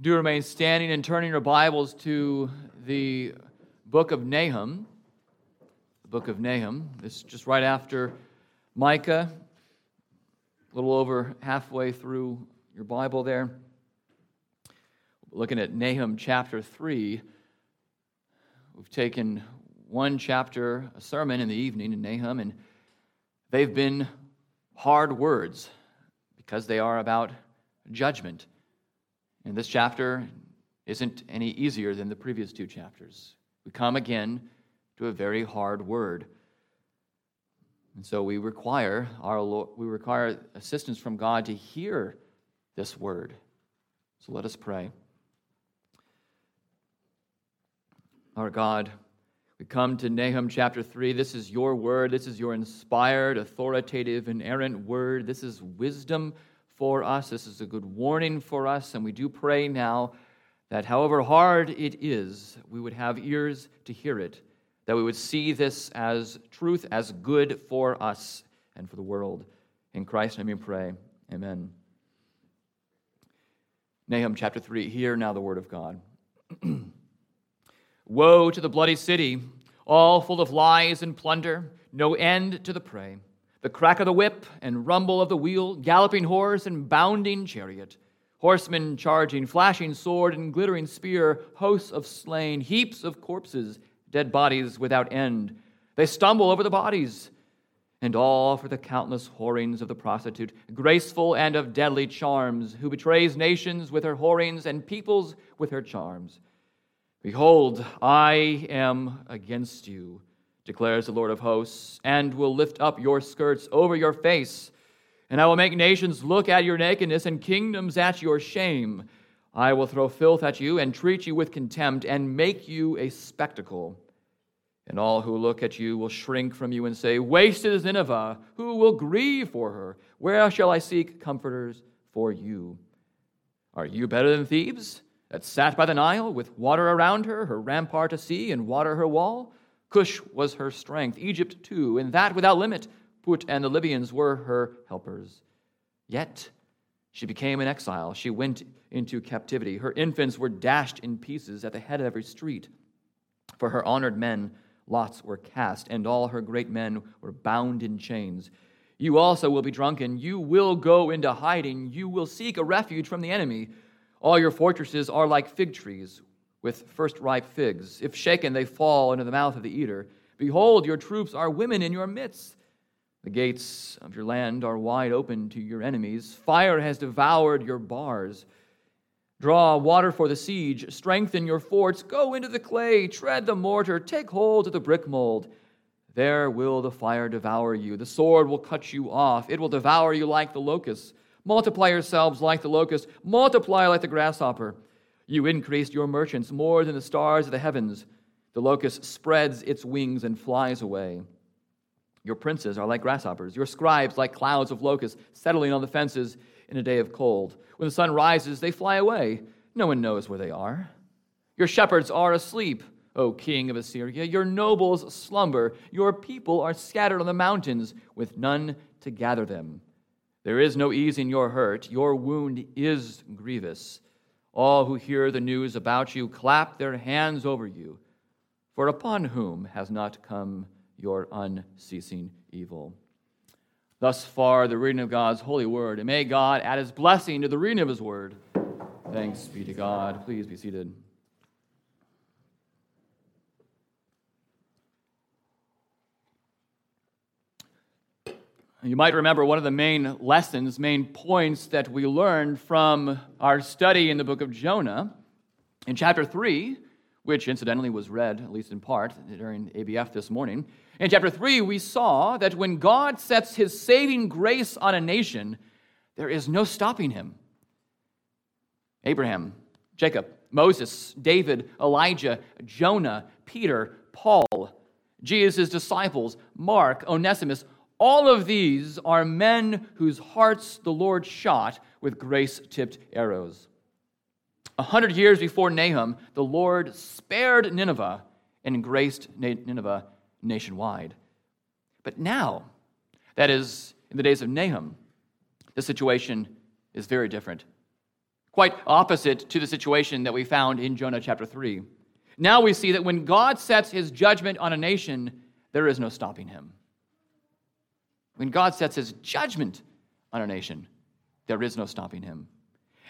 do remain standing and turning your Bibles to the book of Nahum. The book of Nahum. Is just right after Micah, a little over halfway through your Bible there. Looking at Nahum chapter 3. We've taken one chapter, a sermon in the evening in Nahum, and they've been hard words because they are about judgment. And this chapter isn't any easier than the previous two chapters. We come again to a very hard word. And so we require our Lord, we require assistance from God to hear this word. So let us pray. Our God, we come to Nahum chapter 3. This is your word. This is your inspired, authoritative, inerrant word. This is wisdom for us. This is a good warning for us. And we do pray now that however hard it is, we would have ears to hear it, that we would see this as truth, as good for us and for the world. In Christ's name we pray. Amen. Nahum chapter 3. Hear now the word of God. Woe to the bloody city, all full of lies and plunder, no end to the prey the crack of the whip and rumble of the wheel, galloping horse and bounding chariot, horsemen charging, flashing sword and glittering spear, hosts of slain, heaps of corpses, dead bodies without end. They stumble over the bodies, and all for the countless whorings of the prostitute, graceful and of deadly charms, who betrays nations with her whorings and peoples with her charms. Behold, I am against you declares the Lord of hosts, and will lift up your skirts over your face. And I will make nations look at your nakedness and kingdoms at your shame. I will throw filth at you and treat you with contempt and make you a spectacle. And all who look at you will shrink from you and say, Wasted is Nineveh. Who will grieve for her? Where shall I seek comforters for you? Are you better than Thebes, that sat by the Nile with water around her, her rampart a sea, and water her wall? Cush was her strength, Egypt too, and that without limit. Put and the Libyans were her helpers. Yet she became an exile. She went into captivity. Her infants were dashed in pieces at the head of every street. For her honored men, lots were cast, and all her great men were bound in chains. You also will be drunken. You will go into hiding. You will seek a refuge from the enemy. All your fortresses are like fig trees with first ripe figs. If shaken, they fall into the mouth of the eater. Behold, your troops are women in your midst. The gates of your land are wide open to your enemies. Fire has devoured your bars. Draw water for the siege. Strengthen your forts. Go into the clay. Tread the mortar. Take hold of the brick mold. There will the fire devour you. The sword will cut you off. It will devour you like the locust. Multiply yourselves like the locust. Multiply like the grasshopper. You increased your merchants more than the stars of the heavens. The locust spreads its wings and flies away. Your princes are like grasshoppers, your scribes like clouds of locusts settling on the fences in a day of cold. When the sun rises, they fly away. No one knows where they are. Your shepherds are asleep, O king of Assyria. Your nobles slumber. Your people are scattered on the mountains with none to gather them. There is no ease in your hurt. Your wound is grievous. All who hear the news about you clap their hands over you. For upon whom has not come your unceasing evil? Thus far, the reading of God's holy word. And may God add his blessing to the reading of his word. Thanks be to God. Please be seated. You might remember one of the main lessons, main points that we learned from our study in the book of Jonah in chapter 3, which incidentally was read, at least in part, during ABF this morning. In chapter 3, we saw that when God sets his saving grace on a nation, there is no stopping him. Abraham, Jacob, Moses, David, Elijah, Jonah, Peter, Paul, Jesus' disciples, Mark, Onesimus, all of these are men whose hearts the Lord shot with grace tipped arrows. A hundred years before Nahum, the Lord spared Nineveh and graced Nineveh nationwide. But now, that is, in the days of Nahum, the situation is very different. quite opposite to the situation that we found in Jonah chapter 3. Now we see that when God sets his judgment on a nation, there is no stopping him. When God sets his judgment on a nation, there is no stopping him.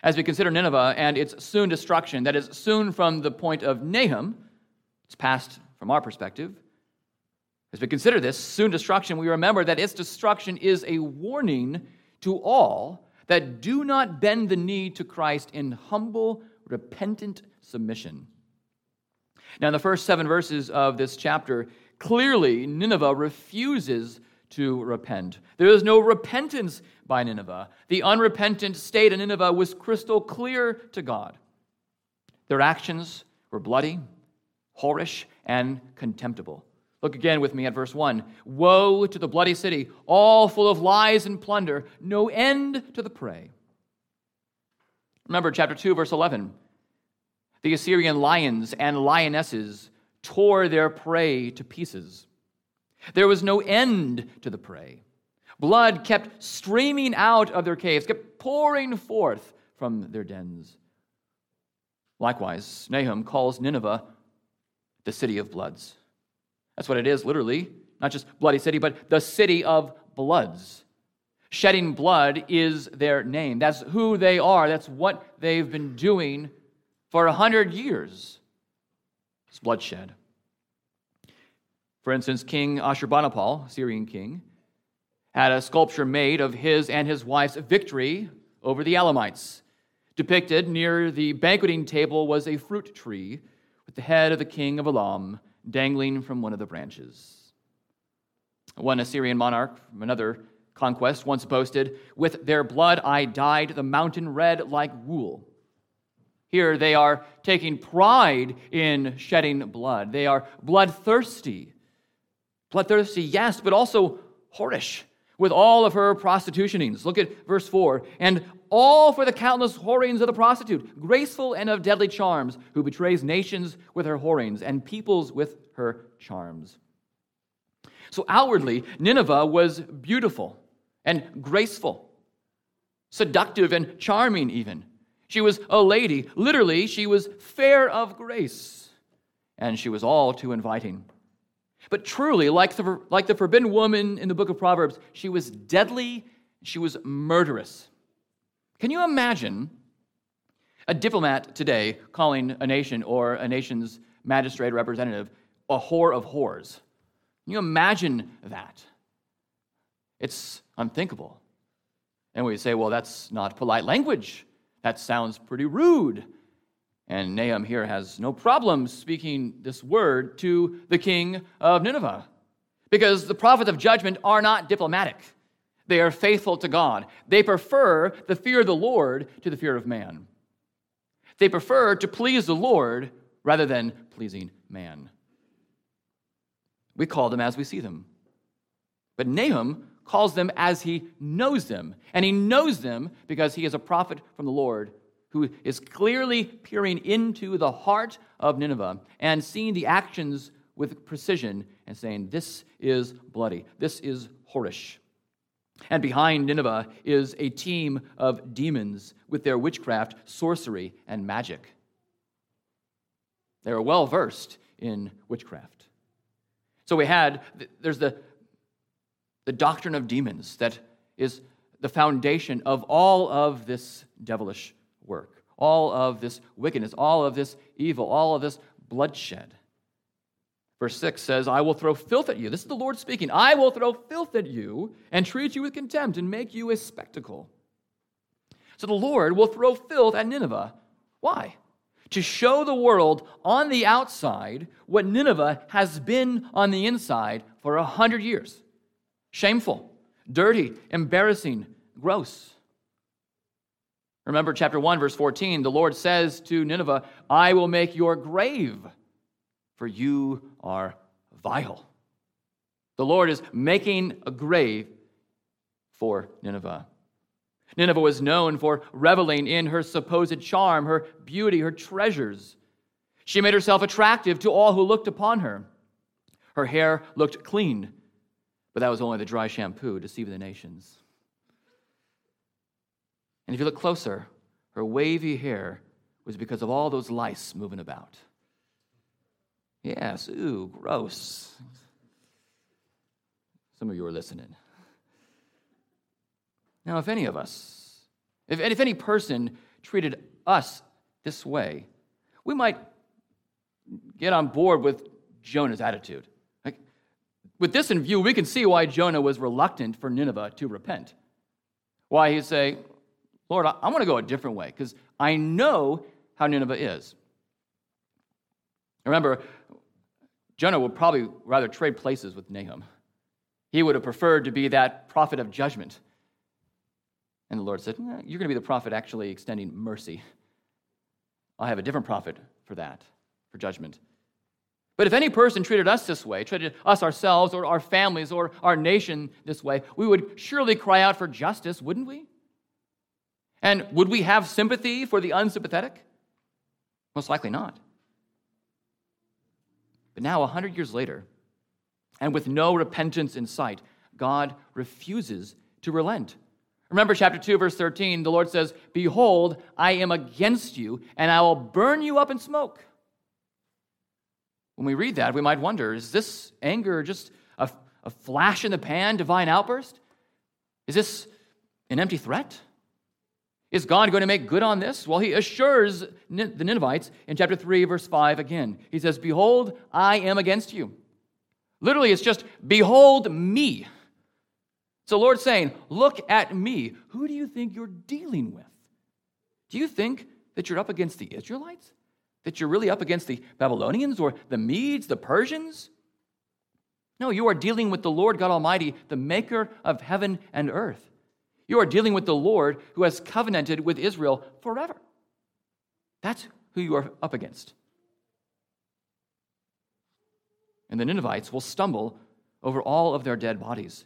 As we consider Nineveh and its soon destruction, that is soon from the point of Nahum, it's past from our perspective. As we consider this soon destruction, we remember that its destruction is a warning to all that do not bend the knee to Christ in humble, repentant submission. Now, in the first seven verses of this chapter, clearly Nineveh refuses to repent. There is no repentance by Nineveh. The unrepentant state of Nineveh was crystal clear to God. Their actions were bloody, whorish, and contemptible. Look again with me at verse 1. Woe to the bloody city, all full of lies and plunder, no end to the prey. Remember chapter 2, verse 11. The Assyrian lions and lionesses tore their prey to pieces. There was no end to the prey. Blood kept streaming out of their caves, kept pouring forth from their dens. Likewise, Nahum calls Nineveh the city of bloods. That's what it is, literally. Not just bloody city, but the city of bloods. Shedding blood is their name. That's who they are. That's what they've been doing for a hundred years. It's bloodshed. For instance, King Ashurbanipal, Syrian king, had a sculpture made of his and his wife's victory over the Elamites. Depicted near the banqueting table was a fruit tree with the head of the king of Elam dangling from one of the branches. One Assyrian monarch from another conquest once boasted, With their blood I dyed the mountain red like wool. Here they are taking pride in shedding blood. They are bloodthirsty Bloodthirsty, yes, but also whorish with all of her prostitutionings. Look at verse 4. And all for the countless whorings of the prostitute, graceful and of deadly charms, who betrays nations with her whorings and peoples with her charms. So outwardly, Nineveh was beautiful and graceful, seductive and charming, even. She was a lady. Literally, she was fair of grace, and she was all too inviting. But truly, like the, like the forbidden woman in the book of Proverbs, she was deadly, she was murderous. Can you imagine a diplomat today calling a nation or a nation's magistrate representative a whore of whores? Can you imagine that? It's unthinkable. And we say, well, that's not polite language. That sounds pretty rude. And Nahum here has no problem speaking this word to the king of Nineveh because the prophets of judgment are not diplomatic. They are faithful to God. They prefer the fear of the Lord to the fear of man. They prefer to please the Lord rather than pleasing man. We call them as we see them. But Nahum calls them as he knows them. And he knows them because he is a prophet from the Lord who is clearly peering into the heart of Nineveh and seeing the actions with precision and saying, This is bloody, this is whorish. And behind Nineveh is a team of demons with their witchcraft, sorcery, and magic. They are well versed in witchcraft. So we had, there's the, the doctrine of demons that is the foundation of all of this devilish work. All of this wickedness, all of this evil, all of this bloodshed. Verse 6 says, I will throw filth at you. This is the Lord speaking. I will throw filth at you and treat you with contempt and make you a spectacle. So the Lord will throw filth at Nineveh. Why? To show the world on the outside what Nineveh has been on the inside for a hundred years shameful, dirty, embarrassing, gross. Remember chapter 1, verse 14, the Lord says to Nineveh, I will make your grave, for you are vile. The Lord is making a grave for Nineveh. Nineveh was known for reveling in her supposed charm, her beauty, her treasures. She made herself attractive to all who looked upon her. Her hair looked clean, but that was only the dry shampoo deceiving the nations. And if you look closer, her wavy hair was because of all those lice moving about. Yes, ooh, gross. Some of you are listening. Now, if any of us, if, if any person treated us this way, we might get on board with Jonah's attitude. Like, with this in view, we can see why Jonah was reluctant for Nineveh to repent. Why he'd say, Lord, I, I want to go a different way because I know how Nineveh is. Remember, Jonah would probably rather trade places with Nahum. He would have preferred to be that prophet of judgment. And the Lord said, You're going to be the prophet actually extending mercy. I have a different prophet for that, for judgment. But if any person treated us this way, treated us ourselves or our families or our nation this way, we would surely cry out for justice, wouldn't we? And would we have sympathy for the unsympathetic? Most likely not. But now, a hundred years later, and with no repentance in sight, God refuses to relent. Remember chapter 2, verse 13, the Lord says, Behold, I am against you, and I will burn you up in smoke. When we read that, we might wonder is this anger just a, a flash in the pan divine outburst? Is this an empty threat? Is God going to make good on this? Well, he assures the Ninevites in chapter 3, verse 5 again. He says, Behold, I am against you. Literally, it's just, Behold me. So, Lord's saying, Look at me. Who do you think you're dealing with? Do you think that you're up against the Israelites? That you're really up against the Babylonians or the Medes, the Persians? No, you are dealing with the Lord God Almighty, the maker of heaven and earth. You are dealing with the Lord who has covenanted with Israel forever. That's who you are up against. And the Ninevites will stumble over all of their dead bodies.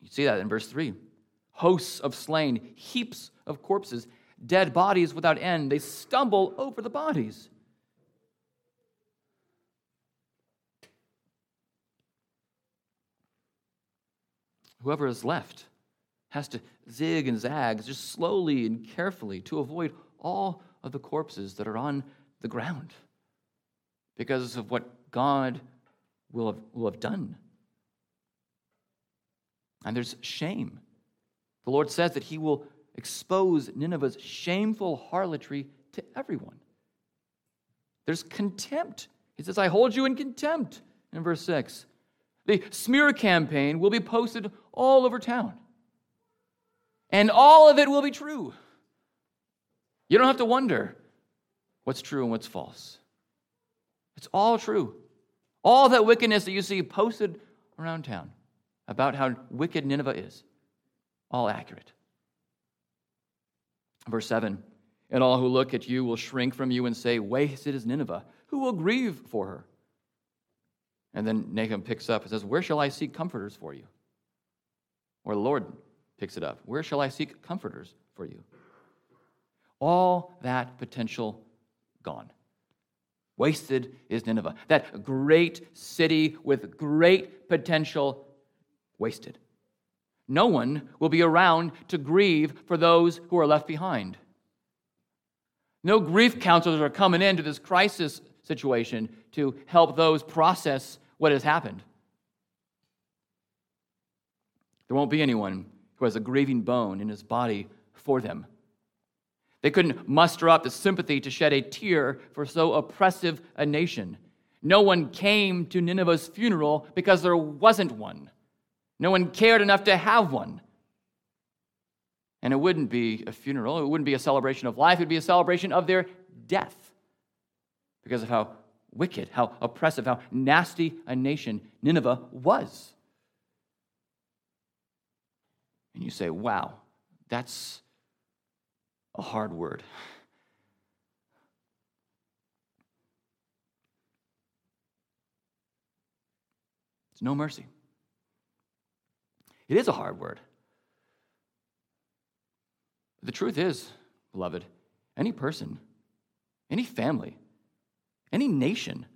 You see that in verse 3. Hosts of slain, heaps of corpses, dead bodies without end. They stumble over the bodies. Whoever is left has to zig and zag just slowly and carefully to avoid all of the corpses that are on the ground because of what God will have, will have done. And there's shame. The Lord says that He will expose Nineveh's shameful harlotry to everyone. There's contempt. He says, I hold you in contempt in verse 6. The smear campaign will be posted all over town. And all of it will be true. You don't have to wonder what's true and what's false. It's all true. All that wickedness that you see posted around town about how wicked Nineveh is, all accurate. Verse 7 And all who look at you will shrink from you and say, Wasted is Nineveh. Who will grieve for her? And then Nahum picks up and says, Where shall I seek comforters for you? Or the Lord picks it up, Where shall I seek comforters for you? All that potential gone. Wasted is Nineveh. That great city with great potential, wasted. No one will be around to grieve for those who are left behind. No grief counselors are coming into this crisis situation to help those process what has happened. There won't be anyone who has a grieving bone in his body for them. They couldn't muster up the sympathy to shed a tear for so oppressive a nation. No one came to Nineveh's funeral because there wasn't one. No one cared enough to have one. And it wouldn't be a funeral, it wouldn't be a celebration of life, it would be a celebration of their death because of how wicked, how oppressive, how nasty a nation Nineveh was. And you say, wow, that's a hard word. It's no mercy. It is a hard word. The truth is, beloved, any person, any family, any nation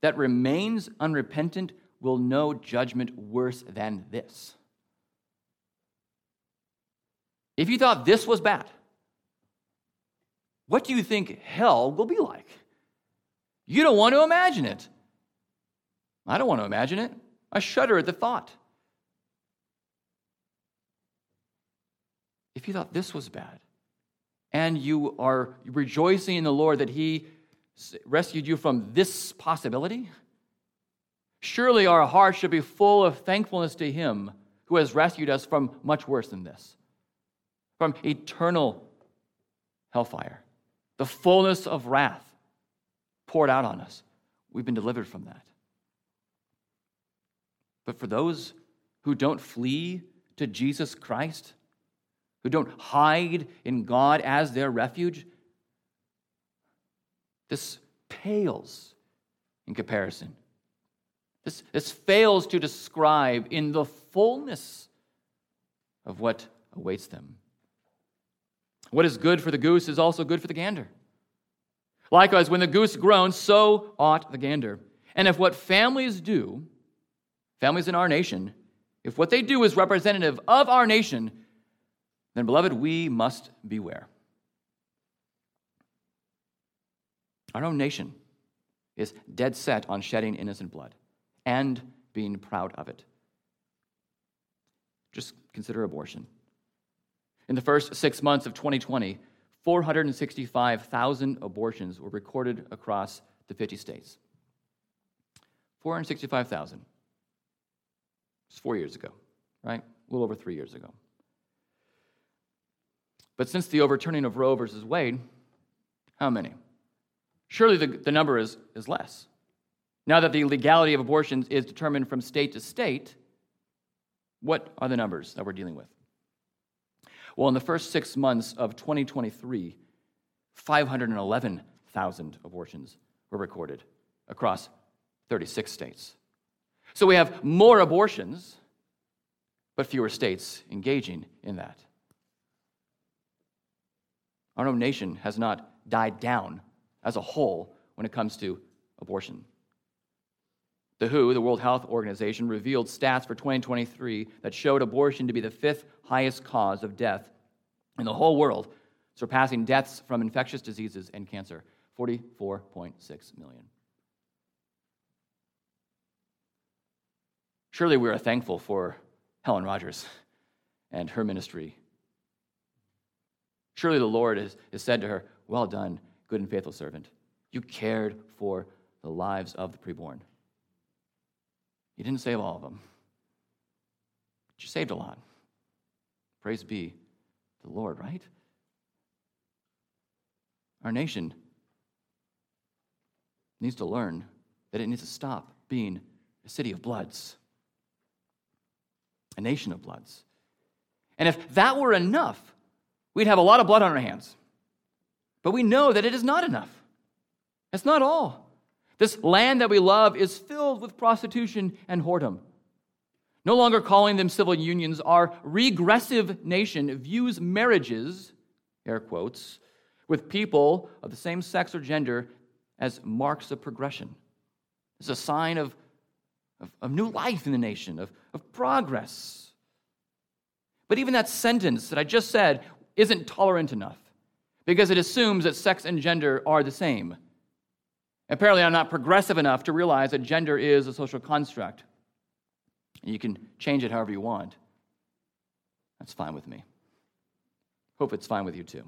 that remains unrepentant will know judgment worse than this. If you thought this was bad, what do you think hell will be like? You don't want to imagine it. I don't want to imagine it. I shudder at the thought. If you thought this was bad, and you are rejoicing in the Lord that He rescued you from this possibility, surely our hearts should be full of thankfulness to Him who has rescued us from much worse than this, from eternal hellfire, the fullness of wrath poured out on us. We've been delivered from that. But for those who don't flee to Jesus Christ, who don't hide in God as their refuge, this pales in comparison. This, this fails to describe in the fullness of what awaits them. What is good for the goose is also good for the gander. Likewise, when the goose groans, so ought the gander. And if what families do, families in our nation, if what they do is representative of our nation, then, beloved, we must beware. Our own nation is dead set on shedding innocent blood and being proud of it. Just consider abortion. In the first six months of 2020, 465,000 abortions were recorded across the 50 states. 465,000. It's four years ago, right? A little over three years ago. But since the overturning of Roe versus Wade, how many? Surely the, the number is, is less. Now that the legality of abortions is determined from state to state, what are the numbers that we're dealing with? Well, in the first six months of 2023, 511,000 abortions were recorded across 36 states. So we have more abortions, but fewer states engaging in that. Our own nation has not died down as a whole when it comes to abortion. The WHO, the World Health Organization, revealed stats for 2023 that showed abortion to be the fifth highest cause of death in the whole world, surpassing deaths from infectious diseases and cancer 44.6 million. Surely we are thankful for Helen Rogers and her ministry. Surely the Lord has, said to her, Well done, good and faithful servant. You cared for the lives of the preborn. You didn't save all of them, but you saved a lot. Praise be the Lord, right? Our nation needs to learn that it needs to stop being a city of bloods, a nation of bloods. And if that were enough, we'd have a lot of blood on our hands. But we know that it is not enough. It's not all. This land that we love is filled with prostitution and whoredom. No longer calling them civil unions, our regressive nation views marriages, air quotes, with people of the same sex or gender as marks of progression. It's a sign of, of, of new life in the nation, of, of progress. But even that sentence that I just said isn't tolerant enough because it assumes that sex and gender are the same. Apparently, I'm not progressive enough to realize that gender is a social construct. You can change it however you want. That's fine with me. Hope it's fine with you too.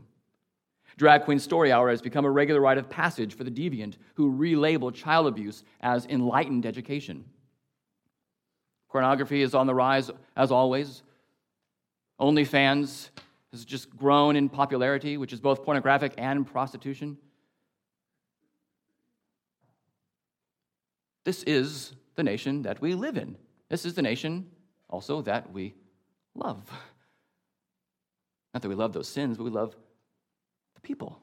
Drag Queen Story Hour has become a regular rite of passage for the deviant who relabel child abuse as enlightened education. Pornography is on the rise, as always. OnlyFans has just grown in popularity, which is both pornographic and prostitution. This is the nation that we live in. This is the nation also that we love. Not that we love those sins, but we love the people.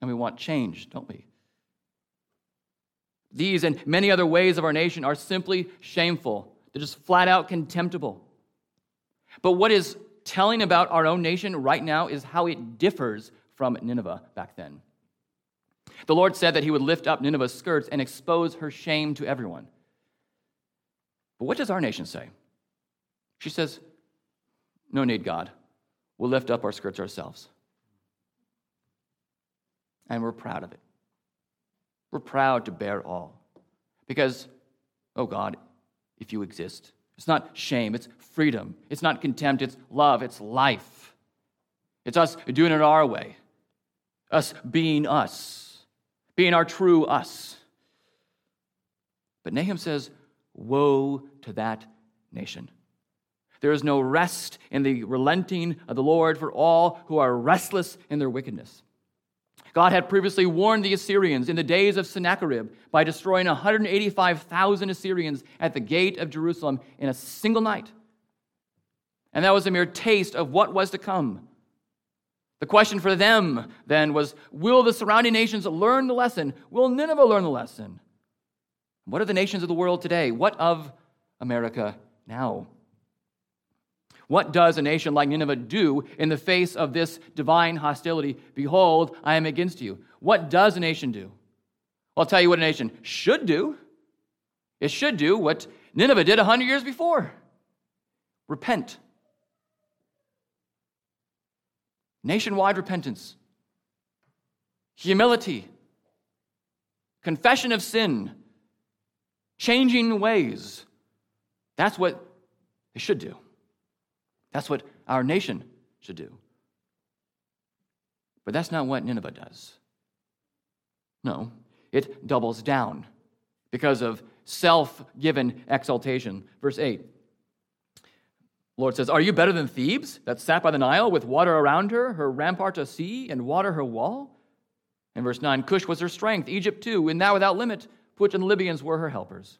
And we want change, don't we? These and many other ways of our nation are simply shameful. They're just flat out contemptible. But what is telling about our own nation right now is how it differs from Nineveh back then. The Lord said that he would lift up Nineveh's skirts and expose her shame to everyone. But what does our nation say? She says, No need, God. We'll lift up our skirts ourselves. And we're proud of it. We're proud to bare all. Because, oh God, if you exist, it's not shame, it's freedom. It's not contempt, it's love, it's life. It's us doing it our way, us being us, being our true us. But Nahum says, Woe to that nation. There is no rest in the relenting of the Lord for all who are restless in their wickedness. God had previously warned the Assyrians in the days of Sennacherib by destroying 185,000 Assyrians at the gate of Jerusalem in a single night. And that was a mere taste of what was to come. The question for them then was Will the surrounding nations learn the lesson? Will Nineveh learn the lesson? What are the nations of the world today? What of America now? What does a nation like Nineveh do in the face of this divine hostility? Behold, I am against you. What does a nation do? Well, I'll tell you what a nation should do. It should do what Nineveh did 100 years before repent. Nationwide repentance, humility, confession of sin, changing ways. That's what they should do. That's what our nation should do. But that's not what Nineveh does. No, it doubles down because of self given exaltation. Verse 8. Lord says, Are you better than Thebes that sat by the Nile with water around her, her rampart a sea, and water her wall? In verse 9, Cush was her strength, Egypt too, and now without limit, Put and Libyans were her helpers.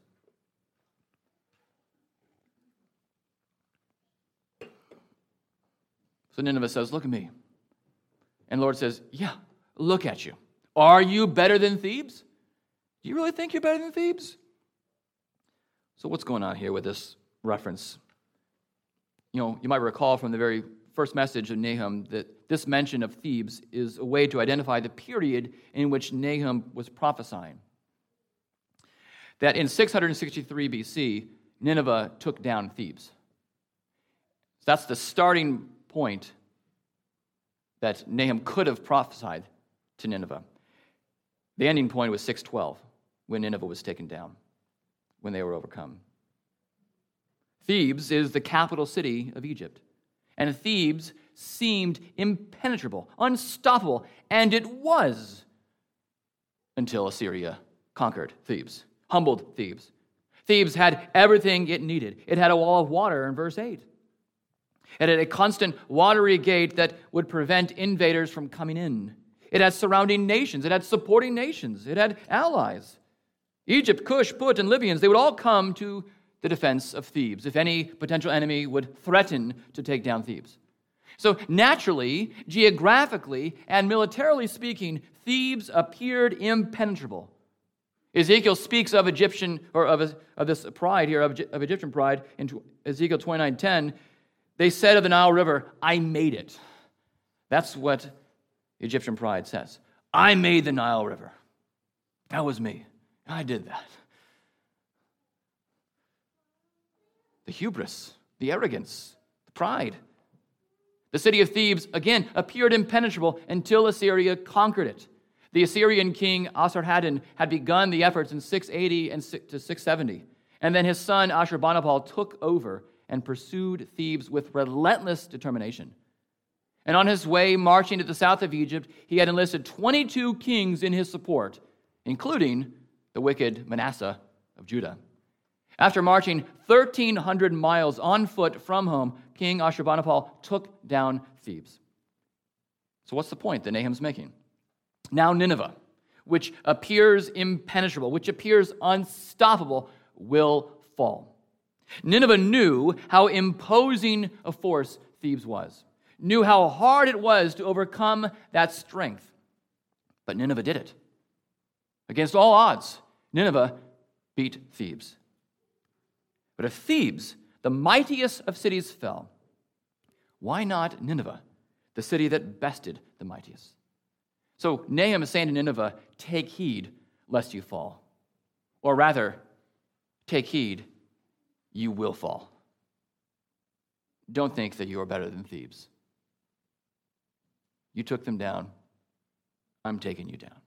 So Nineveh says, Look at me. And Lord says, Yeah, look at you. Are you better than Thebes? Do you really think you're better than Thebes? So, what's going on here with this reference? You know, you might recall from the very first message of Nahum that this mention of Thebes is a way to identify the period in which Nahum was prophesying. That in 663 BC, Nineveh took down Thebes. That's the starting point that Nahum could have prophesied to Nineveh. The ending point was 612, when Nineveh was taken down, when they were overcome. Thebes is the capital city of Egypt. And Thebes seemed impenetrable, unstoppable, and it was until Assyria conquered Thebes, humbled Thebes. Thebes had everything it needed. It had a wall of water in verse 8. It had a constant watery gate that would prevent invaders from coming in. It had surrounding nations. It had supporting nations. It had allies. Egypt, Cush, Put, and Libyans, they would all come to the defense of Thebes if any potential enemy would threaten to take down Thebes. So, naturally, geographically, and militarily speaking, Thebes appeared impenetrable. Ezekiel speaks of Egyptian, or of, of this pride here, of, of Egyptian pride in Ezekiel 29.10. They said of the Nile River, I made it. That's what Egyptian pride says. I made the Nile River. That was me. I did that. The hubris, the arrogance, the pride. The city of Thebes, again, appeared impenetrable until Assyria conquered it. The Assyrian king Esarhaddon had begun the efforts in 680 and to 670. And then his son Ashurbanipal took over and pursued Thebes with relentless determination. And on his way marching to the south of Egypt, he had enlisted 22 kings in his support, including the wicked Manasseh of Judah. After marching 1,300 miles on foot from home, King Ashurbanipal took down Thebes. So, what's the point that Nahum's making? Now, Nineveh, which appears impenetrable, which appears unstoppable, will fall. Nineveh knew how imposing a force Thebes was, knew how hard it was to overcome that strength. But Nineveh did it. Against all odds, Nineveh beat Thebes. But if Thebes, the mightiest of cities, fell, why not Nineveh, the city that bested the mightiest? So Nahum is saying to Nineveh, take heed lest you fall. Or rather, take heed you will fall. Don't think that you are better than Thebes. You took them down. I'm taking you down.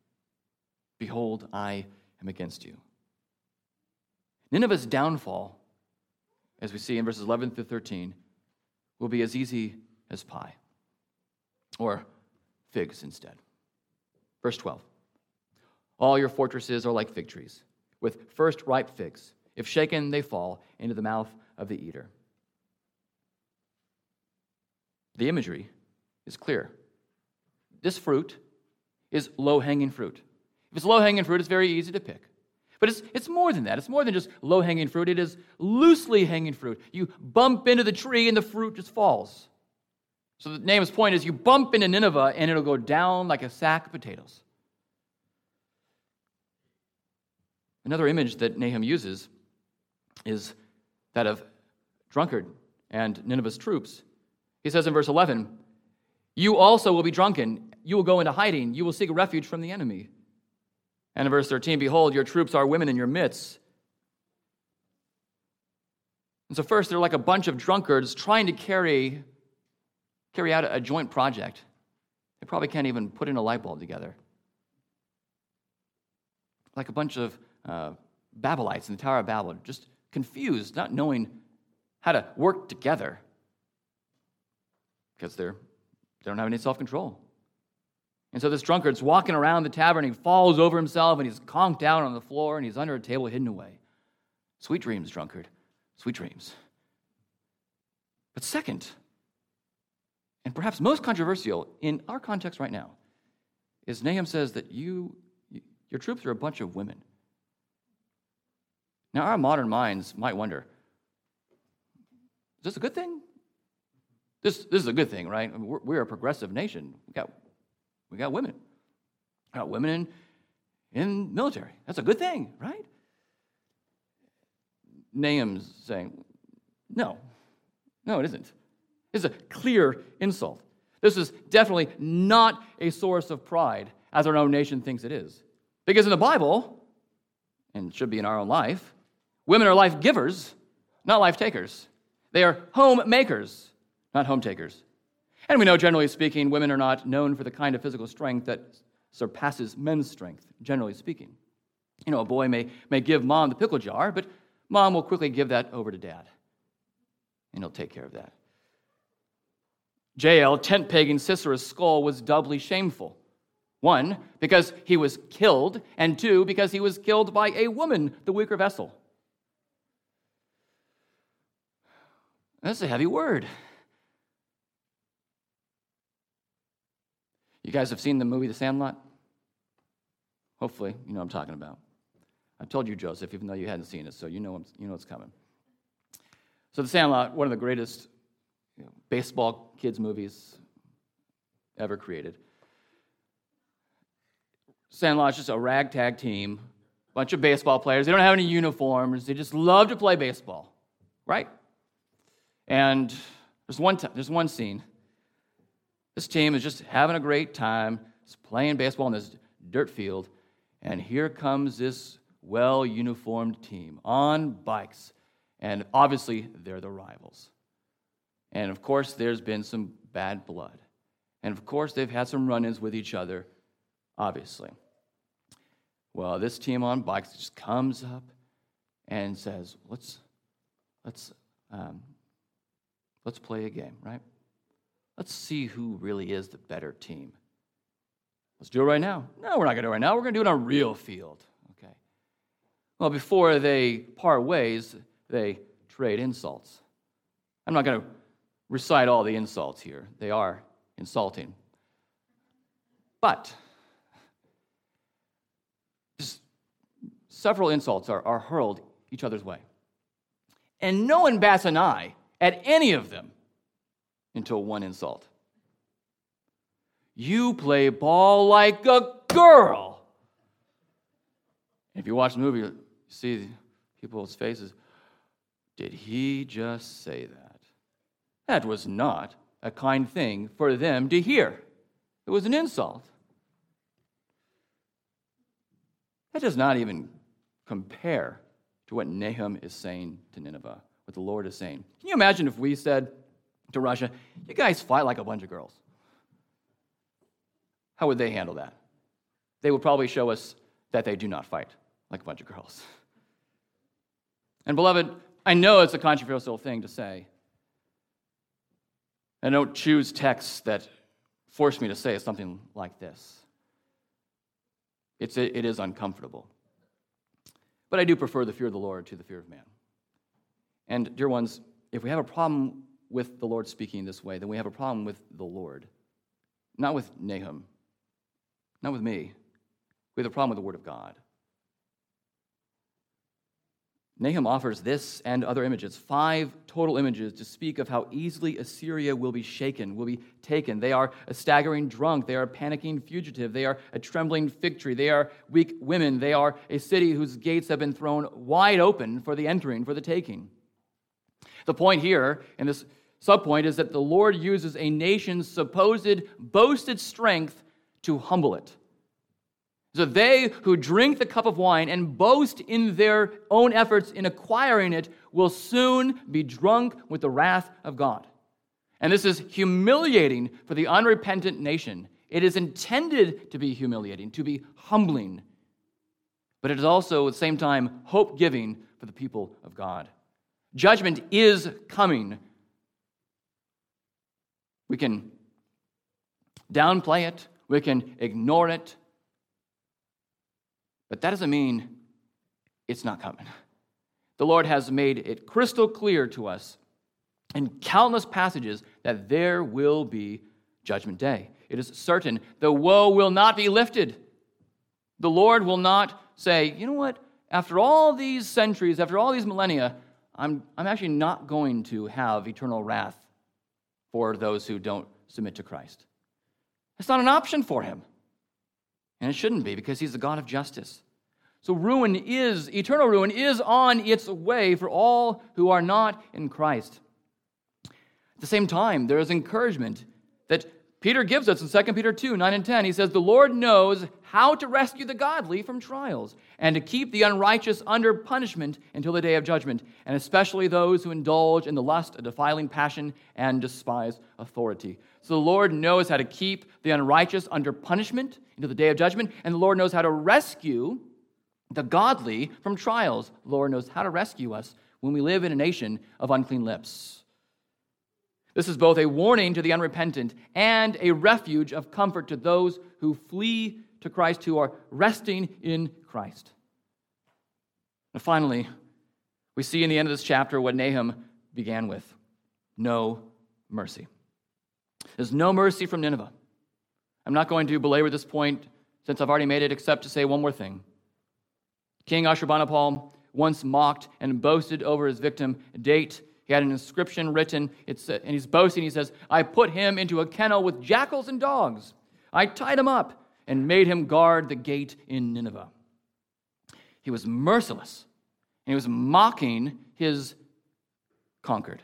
Behold, I am against you. Nineveh's downfall, as we see in verses 11 through 13, will be as easy as pie, or figs instead. Verse 12 All your fortresses are like fig trees, with first ripe figs. If shaken, they fall into the mouth of the eater. The imagery is clear. This fruit is low hanging fruit. If it's low hanging fruit, it's very easy to pick. But it's, it's more than that. It's more than just low hanging fruit, it is loosely hanging fruit. You bump into the tree and the fruit just falls. So the Nahum's point is you bump into Nineveh and it'll go down like a sack of potatoes. Another image that Nahum uses is that of drunkard and Nineveh's troops. He says in verse 11, You also will be drunken. You will go into hiding. You will seek refuge from the enemy. And in verse 13, Behold, your troops are women in your midst. And so, first, they're like a bunch of drunkards trying to carry, carry out a joint project. They probably can't even put in a light bulb together. Like a bunch of uh, Babylonites in the Tower of Babel, just confused, not knowing how to work together because they're, they don't have any self control. And so this drunkard's walking around the tavern, he falls over himself, and he's conked out on the floor, and he's under a table hidden away. Sweet dreams, drunkard. Sweet dreams. But second, and perhaps most controversial in our context right now, is Nahum says that you, your troops are a bunch of women. Now, our modern minds might wonder is this a good thing? This, this is a good thing, right? We're, we're, a progressive nation. We got, we got women. We got women in, in military. That's a good thing, right? Nahum's saying, no, no, it isn't. It's a clear insult. This is definitely not a source of pride, as our own nation thinks it is. Because in the Bible, and should be in our own life, women are life givers, not life takers. They are home makers, not home takers. And we know, generally speaking, women are not known for the kind of physical strength that surpasses men's strength, generally speaking. You know, a boy may, may give mom the pickle jar, but mom will quickly give that over to dad, and he'll take care of that. Jael, tent pegging Sisera's skull was doubly shameful. One, because he was killed, and two, because he was killed by a woman, the weaker vessel. That's a heavy word. You guys have seen the movie The Sandlot? Hopefully, you know what I'm talking about. I told you, Joseph, even though you hadn't seen it, so you know, you know what's coming. So, The Sandlot, one of the greatest you know, baseball kids' movies ever created. Sandlot's just a ragtag team, bunch of baseball players. They don't have any uniforms. They just love to play baseball, right? And there's one, there's one scene this team is just having a great time, it's playing baseball in this dirt field, and here comes this well uniformed team on bikes. And obviously, they're the rivals. And of course, there's been some bad blood. And of course, they've had some run ins with each other, obviously. Well, this team on bikes just comes up and says, let's, let's, um, let's play a game, right? Let's see who really is the better team. Let's do it right now. No, we're not going to do it right now. We're going to do it on a real field. Okay. Well, before they part ways, they trade insults. I'm not going to recite all the insults here, they are insulting. But several insults are, are hurled each other's way. And no one bats an eye at any of them until one insult. You play ball like a girl. If you watch the movie, you see people's faces. Did he just say that? That was not a kind thing for them to hear. It was an insult. That does not even compare to what Nahum is saying to Nineveh, what the Lord is saying. Can you imagine if we said, to Russia, you guys fight like a bunch of girls. how would they handle that? They would probably show us that they do not fight like a bunch of girls. And, beloved, I know it's a controversial thing to say. I don't choose texts that force me to say something like this. It's, it is uncomfortable. But I do prefer the fear of the Lord to the fear of man. And, dear ones, if we have a problem with the Lord speaking this way, then we have a problem with the Lord, not with Nahum, not with me. We have a problem with the Word of God. Nahum offers this and other images, five total images, to speak of how easily Assyria will be shaken, will be taken. They are a staggering drunk. They are a panicking fugitive. They are a trembling fig tree. They are weak women. They are a city whose gates have been thrown wide open for the entering, for the taking. The point here, in this subpoint, is that the Lord uses a nation's supposed boasted strength to humble it. So they who drink the cup of wine and boast in their own efforts in acquiring it will soon be drunk with the wrath of God. And this is humiliating for the unrepentant nation. It is intended to be humiliating, to be humbling, but it is also at the same time hope giving for the people of God. Judgment is coming. We can downplay it, we can ignore it, but that doesn't mean it's not coming. The Lord has made it crystal clear to us in countless passages that there will be judgment day. It is certain the woe will not be lifted. The Lord will not say, you know what, after all these centuries, after all these millennia, I'm, I'm actually not going to have eternal wrath for those who don't submit to Christ. It's not an option for him. And it shouldn't be because he's the God of justice. So ruin is, eternal ruin is on its way for all who are not in Christ. At the same time, there is encouragement that Peter gives us in 2 Peter 2 9 and 10. He says, The Lord knows how to rescue the godly from trials and to keep the unrighteous under punishment until the day of judgment, and especially those who indulge in the lust of defiling passion and despise authority. So the Lord knows how to keep the unrighteous under punishment until the day of judgment, and the Lord knows how to rescue the godly from trials. The Lord knows how to rescue us when we live in a nation of unclean lips. This is both a warning to the unrepentant and a refuge of comfort to those who flee to Christ, who are resting in Christ. And finally, we see in the end of this chapter what Nahum began with no mercy. There's no mercy from Nineveh. I'm not going to belabor this point since I've already made it, except to say one more thing. King Ashurbanipal once mocked and boasted over his victim, Date. He had an inscription written, it's, uh, and he's boasting. He says, I put him into a kennel with jackals and dogs. I tied him up and made him guard the gate in Nineveh. He was merciless, and he was mocking his conquered.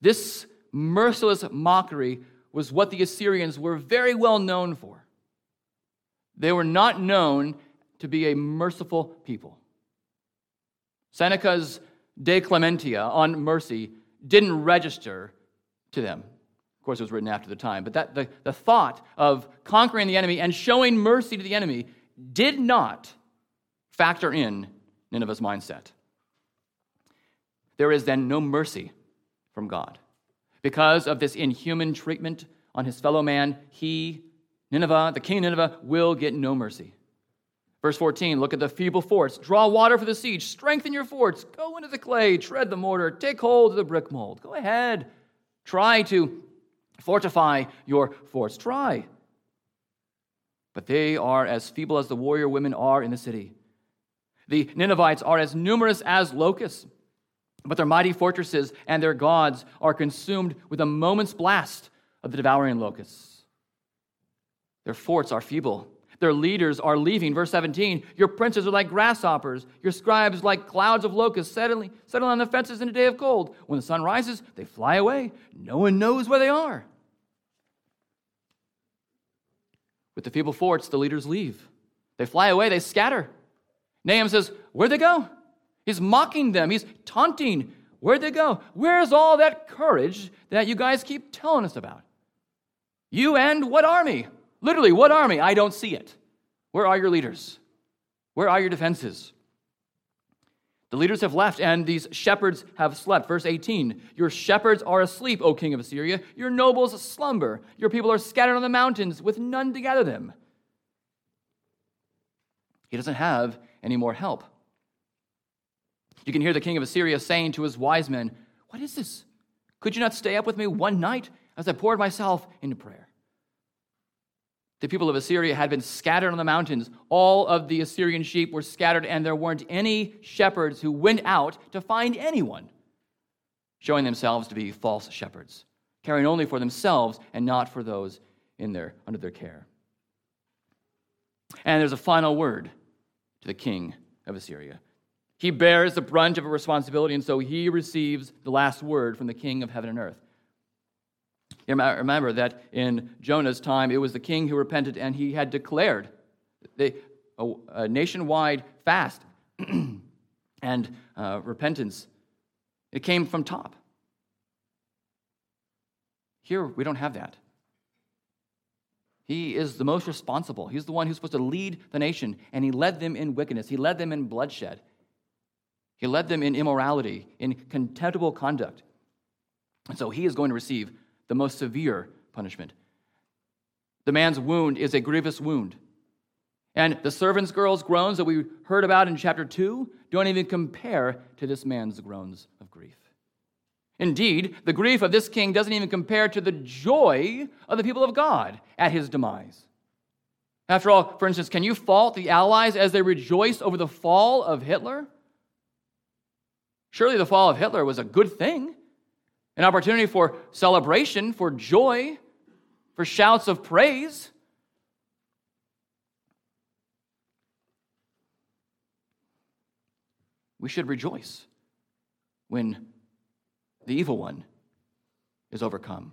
This merciless mockery was what the Assyrians were very well known for. They were not known to be a merciful people. Seneca's De Clementia on mercy didn't register to them. Of course, it was written after the time, but that, the, the thought of conquering the enemy and showing mercy to the enemy did not factor in Nineveh's mindset. There is then no mercy from God. Because of this inhuman treatment on his fellow man, he, Nineveh, the king of Nineveh, will get no mercy. Verse 14, look at the feeble forts. Draw water for the siege. Strengthen your forts. Go into the clay. Tread the mortar. Take hold of the brick mold. Go ahead. Try to fortify your forts. Try. But they are as feeble as the warrior women are in the city. The Ninevites are as numerous as locusts, but their mighty fortresses and their gods are consumed with a moment's blast of the devouring locusts. Their forts are feeble their leaders are leaving. Verse 17 Your princes are like grasshoppers, your scribes like clouds of locusts settling, settling on the fences in a day of cold. When the sun rises, they fly away. No one knows where they are. With the feeble forts, the leaders leave. They fly away, they scatter. Nahum says, Where'd they go? He's mocking them, he's taunting. Where'd they go? Where's all that courage that you guys keep telling us about? You and what army? Literally, what army? I don't see it. Where are your leaders? Where are your defenses? The leaders have left, and these shepherds have slept. Verse 18 Your shepherds are asleep, O king of Assyria. Your nobles slumber. Your people are scattered on the mountains with none to gather them. He doesn't have any more help. You can hear the king of Assyria saying to his wise men, What is this? Could you not stay up with me one night as I poured myself into prayer? The people of Assyria had been scattered on the mountains. All of the Assyrian sheep were scattered, and there weren't any shepherds who went out to find anyone, showing themselves to be false shepherds, caring only for themselves and not for those in their, under their care. And there's a final word to the king of Assyria. He bears the brunt of a responsibility, and so he receives the last word from the king of heaven and earth. Remember that in Jonah's time, it was the king who repented, and he had declared a, nationwide fast and uh, repentance. It came from top. Here, we don't have that. He is the most responsible. He's the one who's supposed to lead the nation, and he led them in wickedness. He led them in bloodshed. He led them in immorality, in contemptible conduct. And so he is going to receive the most severe punishment. The man's wound is a grievous wound. And the servant's girl's groans that we heard about in chapter 2 don't even compare to this man's groans of grief. Indeed, the grief of this king doesn't even compare to the joy of the people of God at his demise. After all, for instance, can you fault the Allies as they rejoiced over the fall of Hitler? Surely the fall of Hitler was a good thing an opportunity for celebration, for joy, for shouts of praise. We should rejoice when the evil one is overcome.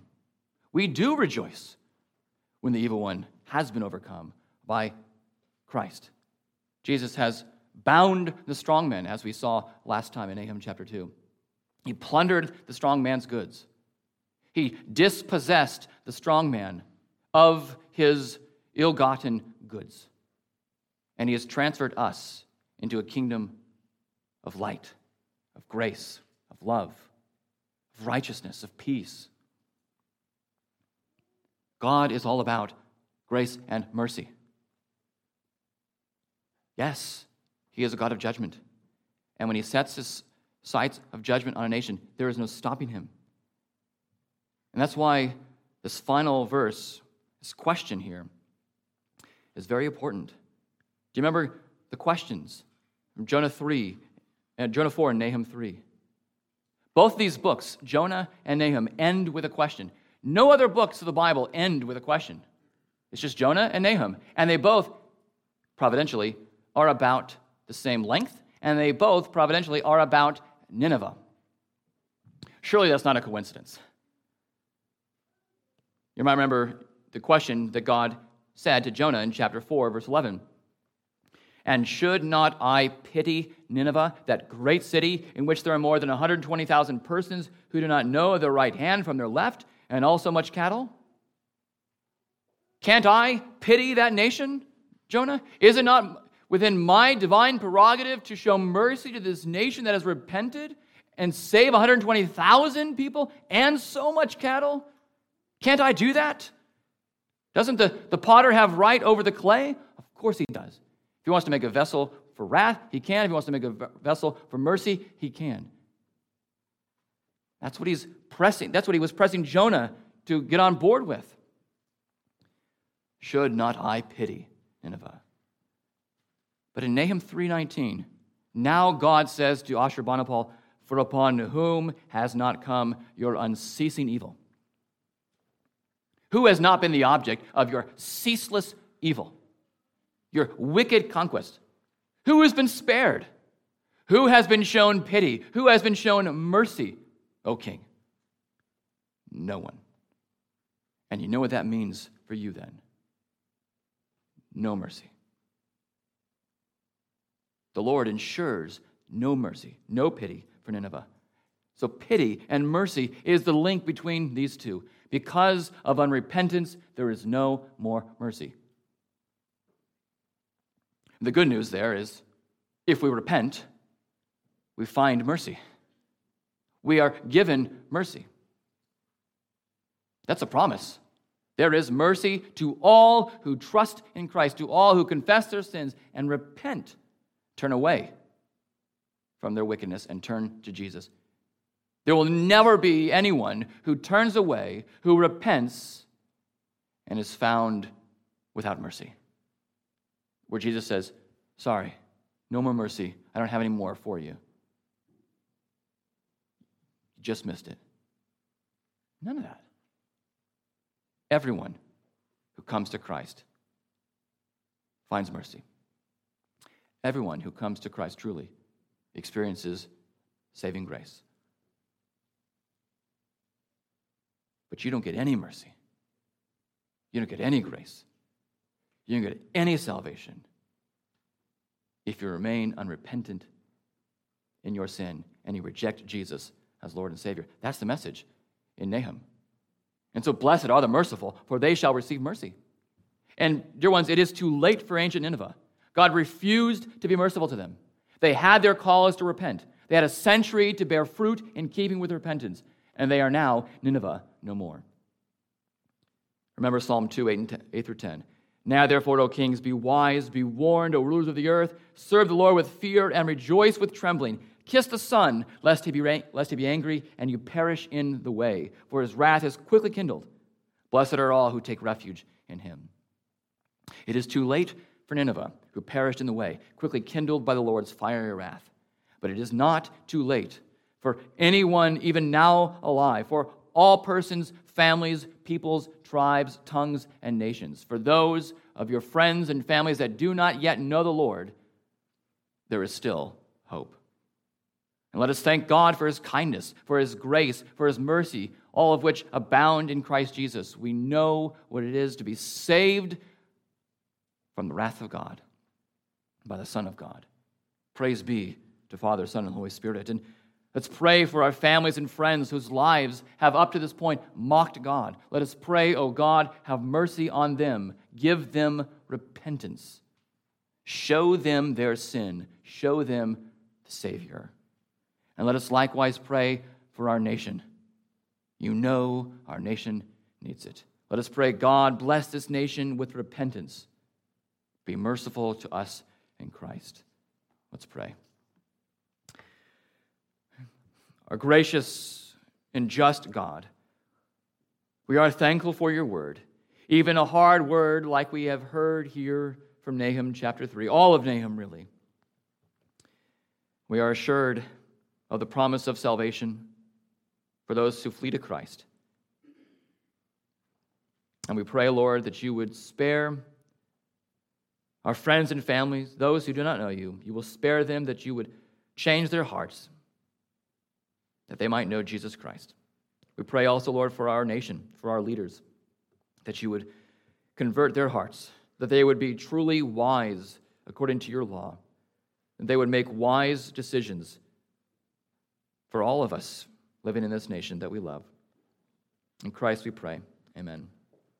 We do rejoice when the evil one has been overcome by Christ. Jesus has bound the strong men, as we saw last time in Nahum chapter 2. He plundered the strong man's goods. He dispossessed the strong man of his ill gotten goods. And he has transferred us into a kingdom of light, of grace, of love, of righteousness, of peace. God is all about grace and mercy. Yes, he is a God of judgment. And when he sets his sights of judgment on a nation, there is no stopping him. And that's why this final verse, this question here, is very important. Do you remember the questions from Jonah 3 and uh, Jonah 4 and Nahum 3? Both these books, Jonah and Nahum, end with a question. No other books of the Bible end with a question. It's just Jonah and Nahum. And they both, providentially, are about the same length, and they both, providentially, are about Nineveh. Surely that's not a coincidence. You might remember the question that God said to Jonah in chapter 4, verse 11. And should not I pity Nineveh, that great city in which there are more than 120,000 persons who do not know their right hand from their left, and also much cattle? Can't I pity that nation, Jonah? Is it not within my divine prerogative to show mercy to this nation that has repented and save 120,000 people and so much cattle? Can't I do that? Doesn't the, the potter have right over the clay? Of course he does. If he wants to make a vessel for wrath, he can. If he wants to make a vessel for mercy, he can. That's what he's pressing. That's what he was pressing Jonah to get on board with. Should not I pity Nineveh? But in Nahum 3:19, now God says to Ashurbanipal, "For upon whom has not come your unceasing evil? Who has not been the object of your ceaseless evil, your wicked conquest? Who has been spared? Who has been shown pity? Who has been shown mercy, O king? No one. And you know what that means for you then? No mercy. The Lord ensures no mercy, no pity for Nineveh. So, pity and mercy is the link between these two. Because of unrepentance, there is no more mercy. The good news there is if we repent, we find mercy. We are given mercy. That's a promise. There is mercy to all who trust in Christ, to all who confess their sins and repent, turn away from their wickedness and turn to Jesus. There will never be anyone who turns away, who repents, and is found without mercy. Where Jesus says, Sorry, no more mercy. I don't have any more for you. You just missed it. None of that. Everyone who comes to Christ finds mercy. Everyone who comes to Christ truly experiences saving grace. But you don't get any mercy. You don't get any grace. You don't get any salvation if you remain unrepentant in your sin and you reject Jesus as Lord and Savior. That's the message in Nahum. And so, blessed are the merciful, for they shall receive mercy. And, dear ones, it is too late for ancient Nineveh. God refused to be merciful to them. They had their cause to repent. They had a century to bear fruit in keeping with repentance, and they are now Nineveh no more. Remember Psalm 2, 8, and 10, 8 through 10. Now, therefore, O kings, be wise, be warned, O rulers of the earth. Serve the Lord with fear and rejoice with trembling. Kiss the Son, lest he, be, lest he be angry and you perish in the way, for his wrath is quickly kindled. Blessed are all who take refuge in him. It is too late for Nineveh, who perished in the way, quickly kindled by the Lord's fiery wrath. But it is not too late for anyone, even now alive, for all persons, families, peoples, tribes, tongues, and nations. For those of your friends and families that do not yet know the Lord, there is still hope. And let us thank God for his kindness, for his grace, for his mercy, all of which abound in Christ Jesus. We know what it is to be saved from the wrath of God by the Son of God. Praise be to Father, Son, and Holy Spirit. And let's pray for our families and friends whose lives have up to this point mocked God. Let us pray, O oh God, have mercy on them. Give them repentance. Show them their sin. Show them the Savior. And let us likewise pray for our nation. You know our nation needs it. Let us pray, God, bless this nation with repentance. Be merciful to us in Christ. Let's pray. Our gracious and just God, we are thankful for your word, even a hard word like we have heard here from Nahum chapter 3, all of Nahum, really. We are assured of the promise of salvation for those who flee to Christ. And we pray, Lord, that you would spare our friends and families, those who do not know you. You will spare them, that you would change their hearts, that they might know Jesus Christ. We pray also, Lord, for our nation, for our leaders, that you would convert their hearts, that they would be truly wise according to your law, that they would make wise decisions for all of us living in this nation that we love. In Christ we pray. Amen.